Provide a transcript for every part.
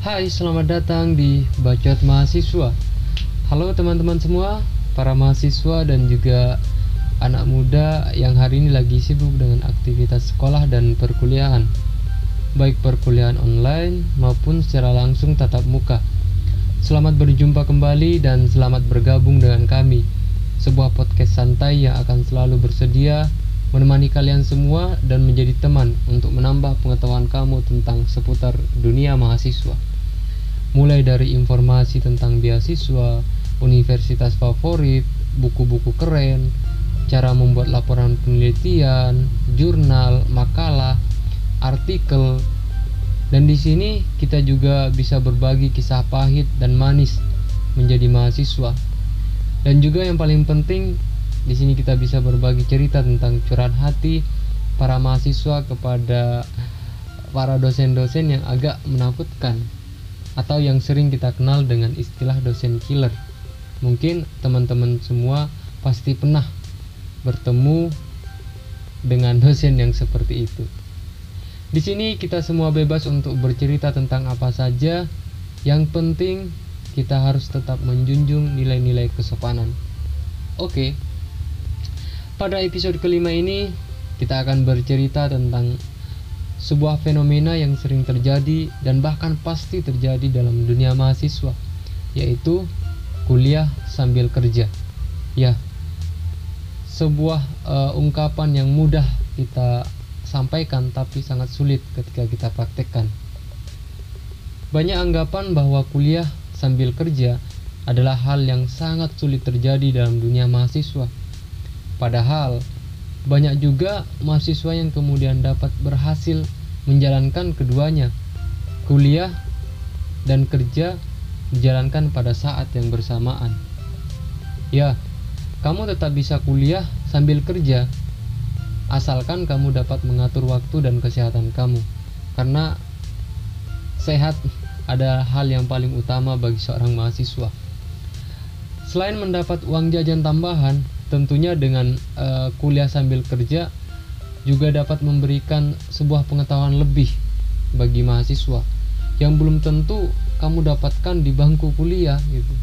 Hai, selamat datang di Bacot Mahasiswa. Halo teman-teman semua, para mahasiswa dan juga anak muda yang hari ini lagi sibuk dengan aktivitas sekolah dan perkuliahan. Baik perkuliahan online maupun secara langsung tatap muka. Selamat berjumpa kembali dan selamat bergabung dengan kami. Sebuah podcast santai yang akan selalu bersedia menemani kalian semua dan menjadi teman untuk menambah pengetahuan kamu tentang seputar dunia mahasiswa. Mulai dari informasi tentang beasiswa, universitas favorit, buku-buku keren, cara membuat laporan penelitian, jurnal, makalah, artikel, dan di sini kita juga bisa berbagi kisah pahit dan manis menjadi mahasiswa. Dan juga yang paling penting di sini kita bisa berbagi cerita tentang curahan hati para mahasiswa kepada para dosen-dosen yang agak menakutkan atau yang sering kita kenal dengan istilah dosen killer. Mungkin teman-teman semua pasti pernah bertemu dengan dosen yang seperti itu. Di sini kita semua bebas untuk bercerita tentang apa saja. Yang penting kita harus tetap menjunjung nilai-nilai kesopanan. Oke. Pada episode kelima ini, kita akan bercerita tentang sebuah fenomena yang sering terjadi dan bahkan pasti terjadi dalam dunia mahasiswa, yaitu kuliah sambil kerja. Ya, sebuah uh, ungkapan yang mudah kita sampaikan tapi sangat sulit ketika kita praktekkan. Banyak anggapan bahwa kuliah sambil kerja adalah hal yang sangat sulit terjadi dalam dunia mahasiswa Padahal banyak juga mahasiswa yang kemudian dapat berhasil menjalankan keduanya, kuliah dan kerja dijalankan pada saat yang bersamaan. Ya, kamu tetap bisa kuliah sambil kerja, asalkan kamu dapat mengatur waktu dan kesehatan kamu, karena sehat adalah hal yang paling utama bagi seorang mahasiswa. Selain mendapat uang jajan tambahan, tentunya dengan uh, kuliah sambil kerja juga dapat memberikan sebuah pengetahuan lebih bagi mahasiswa yang belum tentu kamu dapatkan di bangku kuliah gitu.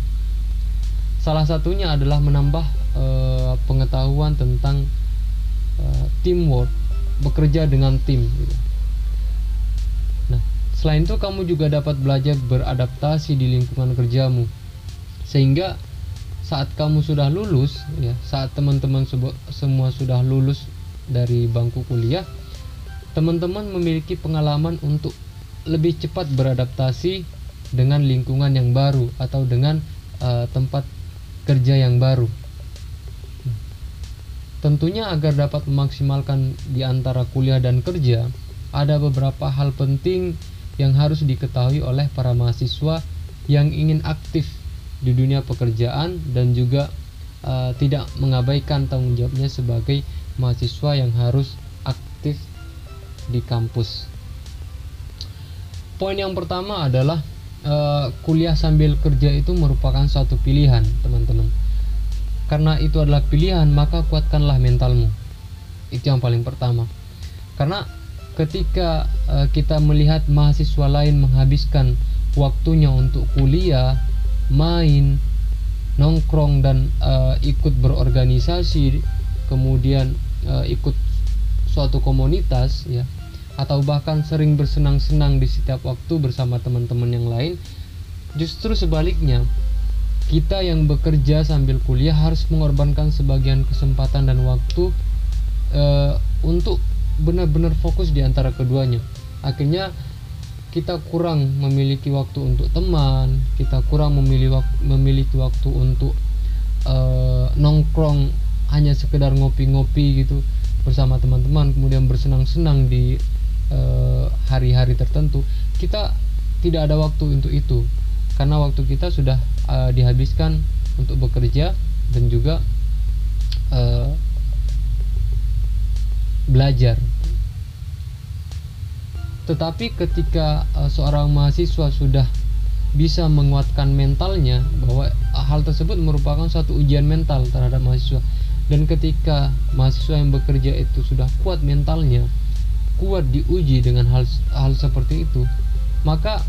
Salah satunya adalah menambah uh, pengetahuan tentang uh, teamwork, bekerja dengan tim gitu. Nah, selain itu kamu juga dapat belajar beradaptasi di lingkungan kerjamu. Sehingga saat kamu sudah lulus ya saat teman-teman semua sudah lulus dari bangku kuliah teman-teman memiliki pengalaman untuk lebih cepat beradaptasi dengan lingkungan yang baru atau dengan uh, tempat kerja yang baru. Tentunya agar dapat memaksimalkan di antara kuliah dan kerja ada beberapa hal penting yang harus diketahui oleh para mahasiswa yang ingin aktif di dunia pekerjaan dan juga uh, tidak mengabaikan tanggung jawabnya sebagai mahasiswa yang harus aktif di kampus. Poin yang pertama adalah uh, kuliah sambil kerja itu merupakan suatu pilihan, teman-teman. Karena itu adalah pilihan, maka kuatkanlah mentalmu. Itu yang paling pertama. Karena ketika uh, kita melihat mahasiswa lain menghabiskan waktunya untuk kuliah main nongkrong dan uh, ikut berorganisasi kemudian uh, ikut suatu komunitas ya atau bahkan sering bersenang-senang di setiap waktu bersama teman-teman yang lain justru sebaliknya kita yang bekerja sambil kuliah harus mengorbankan sebagian kesempatan dan waktu uh, untuk benar-benar fokus di antara keduanya. Akhirnya kita kurang memiliki waktu untuk teman, kita kurang memilih wak memiliki waktu untuk uh, nongkrong hanya sekedar ngopi-ngopi gitu bersama teman-teman, kemudian bersenang-senang di eh, hari-hari uh, tertentu. Kita tidak ada waktu untuk itu karena waktu kita sudah uh, dihabiskan untuk bekerja dan juga uh, belajar tetapi ketika uh, seorang mahasiswa sudah bisa menguatkan mentalnya bahwa eh, hal tersebut merupakan suatu ujian mental terhadap mahasiswa. Dan ketika mahasiswa yang bekerja itu sudah kuat mentalnya kuat diuji dengan hal hal seperti itu maka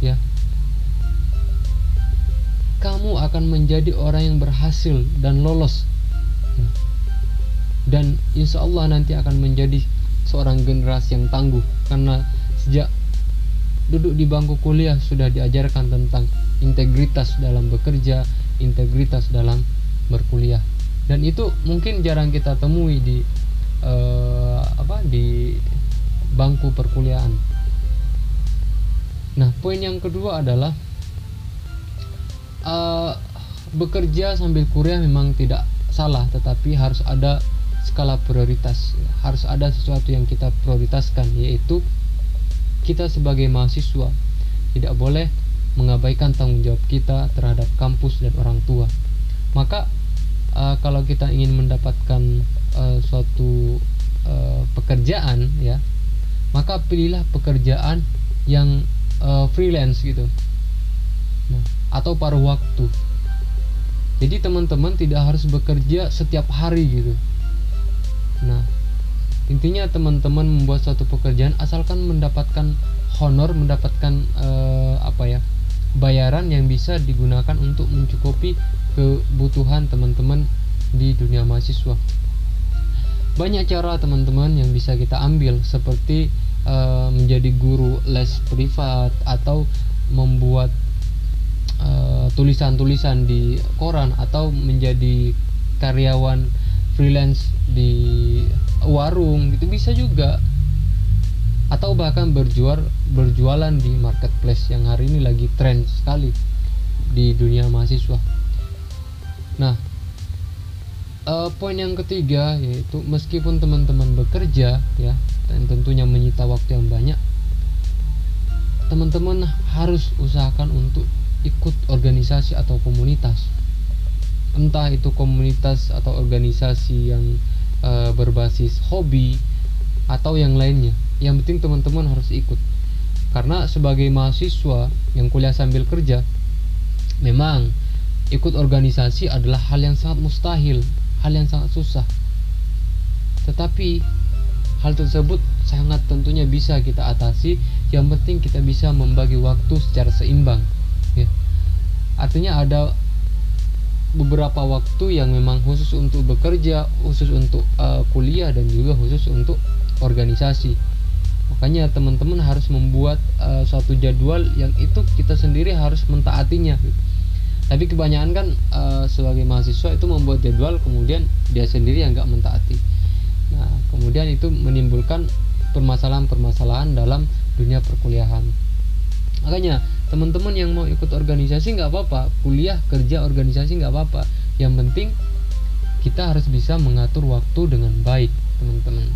ya kamu akan menjadi orang yang berhasil dan lolos. Ya. Dan insya Allah nanti akan menjadi seorang generasi yang tangguh karena sejak duduk di bangku kuliah sudah diajarkan tentang integritas dalam bekerja, integritas dalam berkuliah. Dan itu mungkin jarang kita temui di uh, apa di bangku perkuliahan. Nah, poin yang kedua adalah uh, bekerja sambil kuliah memang tidak salah, tetapi harus ada skala prioritas. Harus ada sesuatu yang kita prioritaskan, yaitu kita sebagai mahasiswa tidak boleh mengabaikan tanggung jawab kita terhadap kampus dan orang tua. Maka uh, kalau kita ingin mendapatkan uh, suatu uh, pekerjaan ya, maka pilihlah pekerjaan yang uh, freelance gitu. Nah, atau paruh waktu. Jadi teman-teman tidak harus bekerja setiap hari gitu. Nah, intinya teman-teman membuat suatu pekerjaan asalkan mendapatkan honor, mendapatkan uh, apa ya? bayaran yang bisa digunakan untuk mencukupi kebutuhan teman-teman di dunia mahasiswa. Banyak cara teman-teman yang bisa kita ambil seperti uh, menjadi guru les privat atau membuat Eh, tulisan-tulisan di koran atau menjadi karyawan freelance di warung gitu bisa juga atau bahkan berjual berjualan di marketplace yang hari ini lagi tren sekali di dunia mahasiswa. Nah, uh, poin yang ketiga yaitu meskipun teman-teman bekerja ya dan tentunya menyita waktu yang banyak, teman-teman harus usahakan untuk ikut organisasi atau komunitas entah itu komunitas atau organisasi yang uh, berbasis hobi atau yang lainnya. Yang penting teman-teman harus ikut. Karena sebagai mahasiswa yang kuliah sambil kerja memang ikut organisasi adalah hal yang sangat mustahil hal yang sangat susah. Tetapi hal tersebut sangat tentunya bisa kita atasi yang penting kita bisa membagi waktu secara seimbang ya. Artinya ada beberapa waktu yang memang khusus untuk bekerja khusus untuk uh, kuliah dan juga khusus untuk organisasi. Makanya teman-teman harus membuat uh, suatu jadwal yang itu kita sendiri harus mentaatinya. Tapi kebanyakan kan uh, sebagai mahasiswa itu membuat jadwal kemudian dia sendiri yang nggak mentaati. Nah kemudian itu menimbulkan permasalahan-permasalahan dalam dunia perkuliahan. Makanya teman-teman yang mau ikut organisasi nggak apa-apa. Kuliah kerja organisasi nggak apa-apa. Yang penting kita harus bisa mengatur waktu dengan baik teman-teman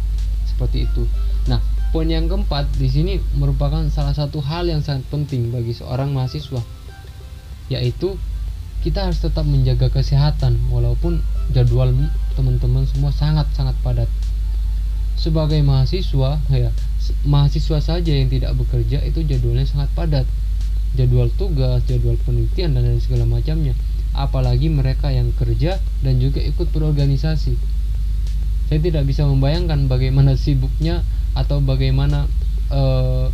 seperti itu. Nah poin yang keempat di sini merupakan salah satu hal yang sangat penting bagi seorang mahasiswa yaitu kita harus tetap menjaga kesehatan walaupun jadwal teman-teman semua sangat-sangat padat. Sebagai mahasiswa ya mahasiswa saja yang tidak bekerja itu jadwalnya sangat padat jadwal tugas jadwal penelitian dan lain segala macamnya. Apalagi mereka yang kerja dan juga ikut berorganisasi. Saya tidak bisa membayangkan bagaimana sibuknya atau bagaimana uh,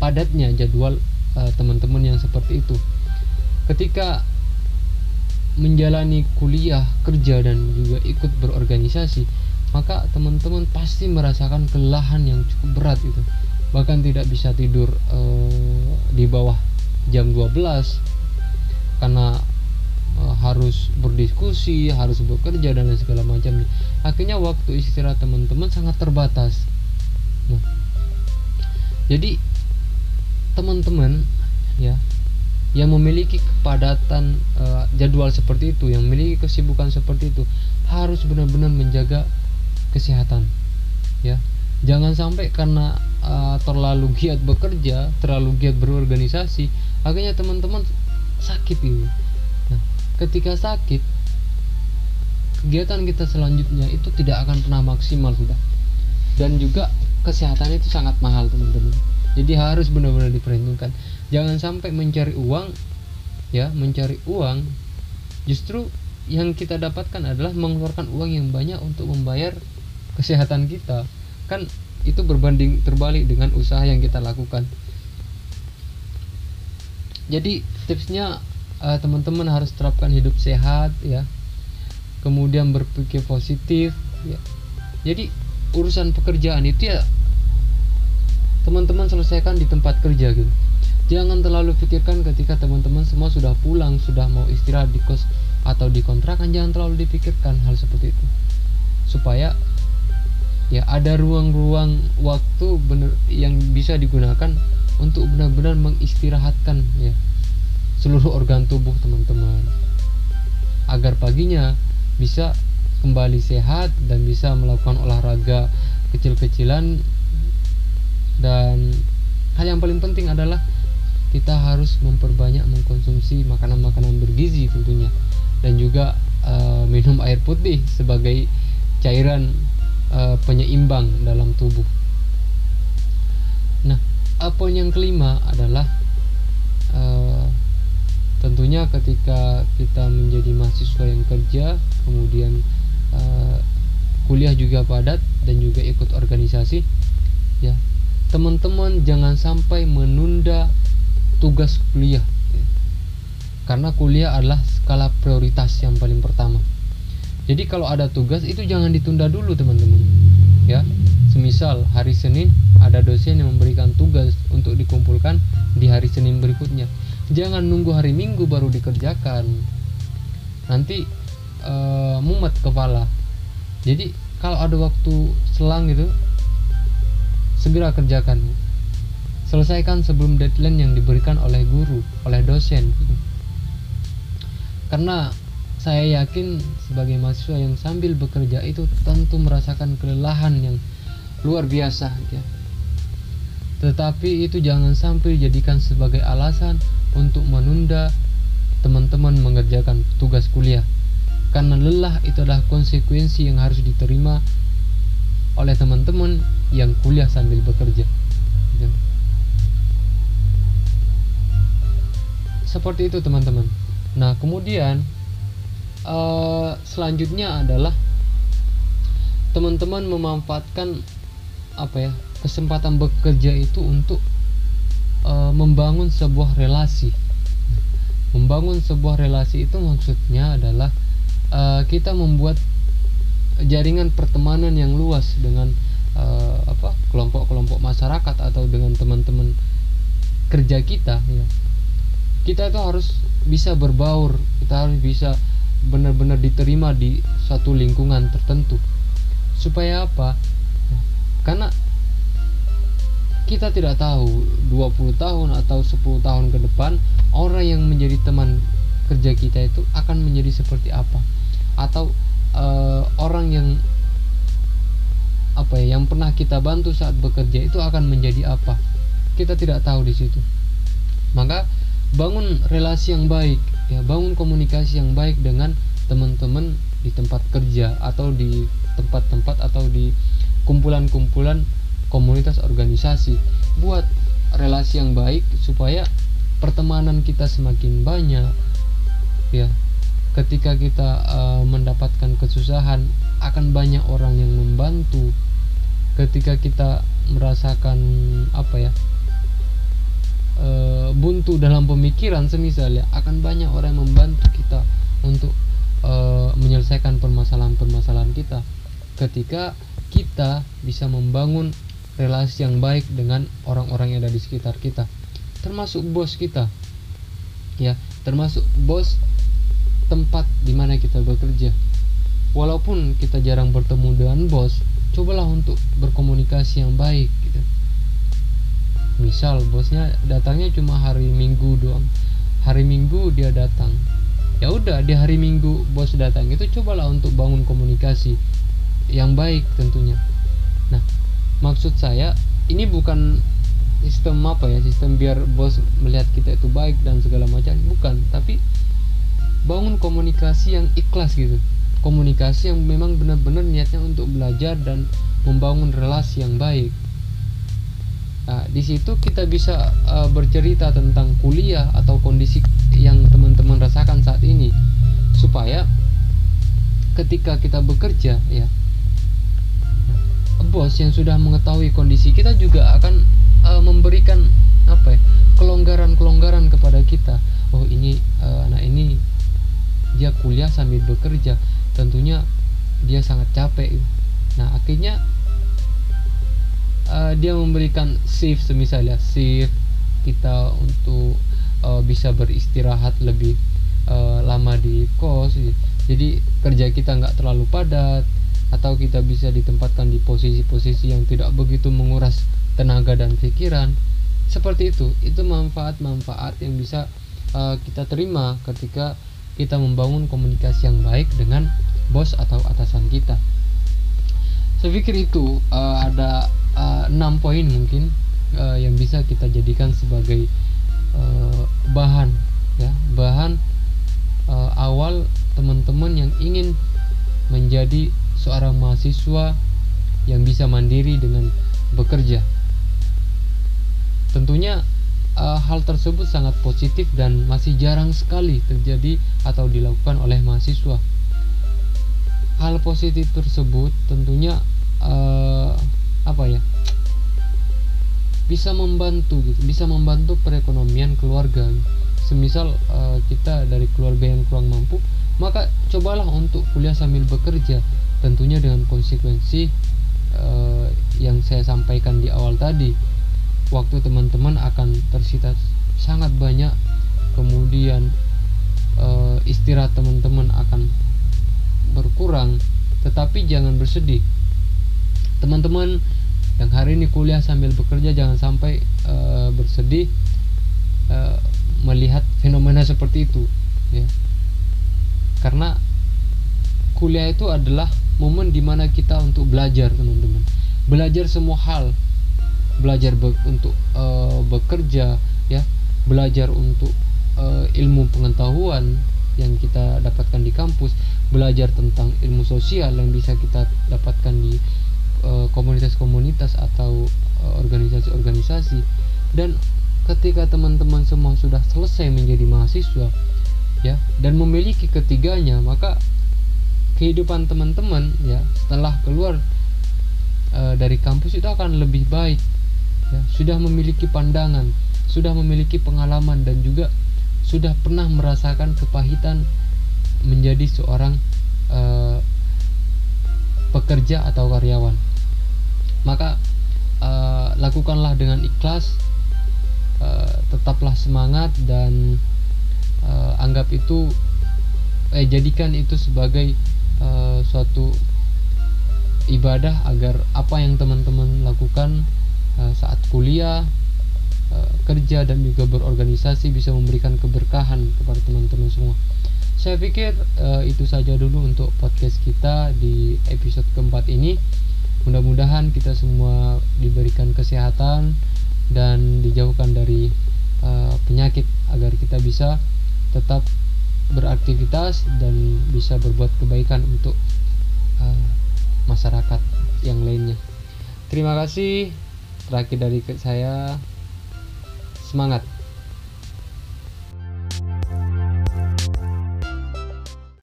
padatnya jadwal uh, teman-teman yang seperti itu. Ketika menjalani kuliah kerja dan juga ikut berorganisasi maka teman-teman pasti merasakan kelelahan yang cukup berat itu bahkan tidak bisa tidur uh, di bawah jam 12 karena uh, harus berdiskusi, harus bekerja dan segala macamnya. Akhirnya waktu istirahat teman-teman sangat terbatas. Nah, jadi teman-teman ya yang memiliki kepadatan uh, jadwal seperti itu, yang memiliki kesibukan seperti itu harus benar-benar menjaga kesehatan ya jangan sampai karena uh, terlalu giat bekerja terlalu giat berorganisasi akhirnya teman-teman sakit ini. Nah ketika sakit kegiatan kita selanjutnya itu tidak akan pernah maksimal sudah dan juga kesehatan itu sangat mahal teman-teman. Jadi harus benar-benar diperhitungkan. Jangan sampai mencari uang ya mencari uang. Justru yang kita dapatkan adalah mengeluarkan uang yang banyak untuk membayar kesehatan kita. Kan itu berbanding terbalik dengan usaha yang kita lakukan. Jadi tipsnya uh, teman-teman harus terapkan hidup sehat ya. Kemudian berpikir positif ya. Jadi urusan pekerjaan itu ya teman-teman selesaikan di tempat kerja gitu. Jangan terlalu pikirkan ketika teman-teman semua sudah pulang sudah mau istirahat di kos atau di kontrakan jangan terlalu dipikirkan hal seperti itu. Supaya ya ada ruang-ruang waktu bener yang bisa digunakan untuk benar-benar mengistirahatkan ya seluruh organ tubuh teman-teman. Agar paginya bisa kembali sehat dan bisa melakukan olahraga kecil-kecilan. Dan hal yang paling penting adalah kita harus memperbanyak mengkonsumsi makanan-makanan bergizi tentunya. Dan juga uh, minum air putih sebagai cairan uh, penyeimbang dalam tubuh. Nah, apa yang kelima adalah uh, tentunya ketika kita menjadi mahasiswa yang kerja, kemudian uh, kuliah juga padat dan juga ikut organisasi, ya teman-teman jangan sampai menunda tugas kuliah, ya. karena kuliah adalah skala prioritas yang paling pertama jadi kalau ada tugas itu jangan ditunda dulu teman-teman. Ya semisal hari Senin ada dosen yang memberikan tugas untuk dikumpulkan di hari Senin berikutnya. Jangan nunggu hari Minggu baru dikerjakan. Nanti uh, mumet kepala. Jadi kalau ada waktu selang gitu segera kerjakan. Selesaikan sebelum deadline yang diberikan oleh guru oleh dosen. Karena saya yakin sebagai mahasiswa yang sambil bekerja itu tentu merasakan kelelahan yang luar biasa ya. Tetapi itu jangan sampai dijadikan sebagai alasan untuk menunda teman-teman mengerjakan tugas kuliah. Karena lelah itu adalah konsekuensi yang harus diterima oleh teman-teman yang kuliah sambil bekerja. Ya. Seperti itu teman-teman. Nah, kemudian uh, selanjutnya adalah teman-teman memanfaatkan apa ya kesempatan bekerja itu untuk uh, membangun sebuah relasi. Membangun sebuah relasi itu maksudnya adalah uh, kita membuat jaringan pertemanan yang luas dengan uh, apa kelompok-kelompok masyarakat atau dengan teman-teman kerja kita ya. Kita itu harus bisa berbaur kita harus bisa benar-benar diterima di satu lingkungan tertentu. Supaya apa? Karena kita tidak tahu 20 tahun atau 10 tahun ke depan orang yang menjadi teman kerja kita itu akan menjadi seperti apa? Atau uh, orang yang apa ya yang pernah kita bantu saat bekerja itu akan menjadi apa? Kita tidak tahu di situ. Maka bangun relasi yang baik ya bangun komunikasi yang baik dengan teman-teman di tempat kerja atau di tempat-tempat atau di kumpulan-kumpulan komunitas organisasi. Buat relasi yang baik supaya pertemanan kita semakin banyak. Ya ketika kita uh, mendapatkan kesusahan akan banyak orang yang membantu. Ketika kita merasakan apa ya e, buntu dalam pemikiran semisal ya akan banyak orang yang membantu kita untuk e, menyelesaikan permasalahan-permasalahan kita ketika kita bisa membangun relasi yang baik dengan orang-orang yang ada di sekitar kita termasuk bos kita ya termasuk bos tempat di mana kita bekerja. Walaupun kita jarang bertemu dengan bos cobalah untuk berkomunikasi yang baik misal bosnya datangnya cuma hari minggu doang. Hari minggu dia datang. Ya udah di hari minggu bos datang itu cobalah untuk bangun komunikasi yang baik tentunya. Nah maksud saya ini bukan sistem apa ya sistem biar bos melihat kita itu baik dan segala macam. Bukan tapi bangun komunikasi yang ikhlas gitu. Komunikasi yang memang benar-benar niatnya untuk belajar dan membangun relasi yang baik Nah, di situ kita bisa uh, bercerita tentang kuliah atau kondisi yang teman-teman rasakan saat ini. Supaya ketika kita bekerja ya bos yang sudah mengetahui kondisi kita juga akan uh, memberikan apa ya kelonggaran-kelonggaran kepada kita. Oh ini uh, anak ini dia kuliah sambil bekerja. Tentunya dia sangat capek. Nah akhirnya uh, dia memberikan shift semisalnya shift kita untuk uh, bisa beristirahat lebih uh, lama di kos. Jadi kerja kita nggak terlalu padat atau kita bisa ditempatkan di posisi-posisi yang tidak begitu menguras tenaga dan pikiran. Seperti itu itu manfaat-manfaat yang bisa uh, kita terima ketika kita membangun komunikasi yang baik dengan bos atau atasan kita. Saya pikir itu uh, ada enam poin mungkin uh, yang bisa kita jadikan sebagai uh, bahan ya bahan uh, awal teman-teman yang ingin menjadi seorang mahasiswa yang bisa mandiri dengan bekerja. Tentunya uh, hal tersebut sangat positif dan masih jarang sekali terjadi atau dilakukan oleh mahasiswa. Hal positif tersebut tentunya uh, apa ya? bisa membantu gitu, bisa membantu perekonomian keluarga. Semisal uh, kita dari keluarga yang kurang mampu, maka cobalah untuk kuliah sambil bekerja tentunya dengan konsekuensi uh, yang saya sampaikan di awal tadi waktu teman-teman akan tersita sangat banyak kemudian uh, istirahat teman-teman akan berkurang tetapi jangan bersedih teman-teman yang hari ini kuliah sambil bekerja jangan sampai uh, bersedih uh, melihat fenomena seperti itu ya. Karena kuliah itu adalah momen di mana kita untuk belajar teman-teman. Belajar semua hal. Belajar be untuk uh, bekerja ya. Belajar untuk uh, ilmu pengetahuan yang kita dapatkan di kampus. Belajar tentang ilmu sosial yang bisa kita dapatkan di komunitas-komunitas uh, atau organisasi-organisasi. Uh, dan ketika teman-teman semua sudah selesai menjadi mahasiswa ya dan memiliki ketiganya maka kehidupan teman-teman ya setelah keluar e, dari kampus itu akan lebih baik ya, sudah memiliki pandangan sudah memiliki pengalaman dan juga sudah pernah merasakan kepahitan menjadi seorang e, pekerja atau karyawan. Maka e, lakukanlah dengan ikhlas e, tetaplah semangat dan e, anggap itu eh jadikan itu sebagai uh, suatu ibadah agar apa yang teman-teman lakukan uh, saat kuliah uh, kerja dan juga berorganisasi bisa memberikan keberkahan kepada teman-teman semua saya pikir uh, itu saja dulu untuk podcast kita di episode keempat ini mudah-mudahan kita semua diberikan kesehatan dan dijauhkan dari uh, penyakit agar kita bisa tetap beraktivitas dan bisa berbuat kebaikan untuk uh, masyarakat yang lainnya. Terima kasih. Terakhir dari saya, semangat.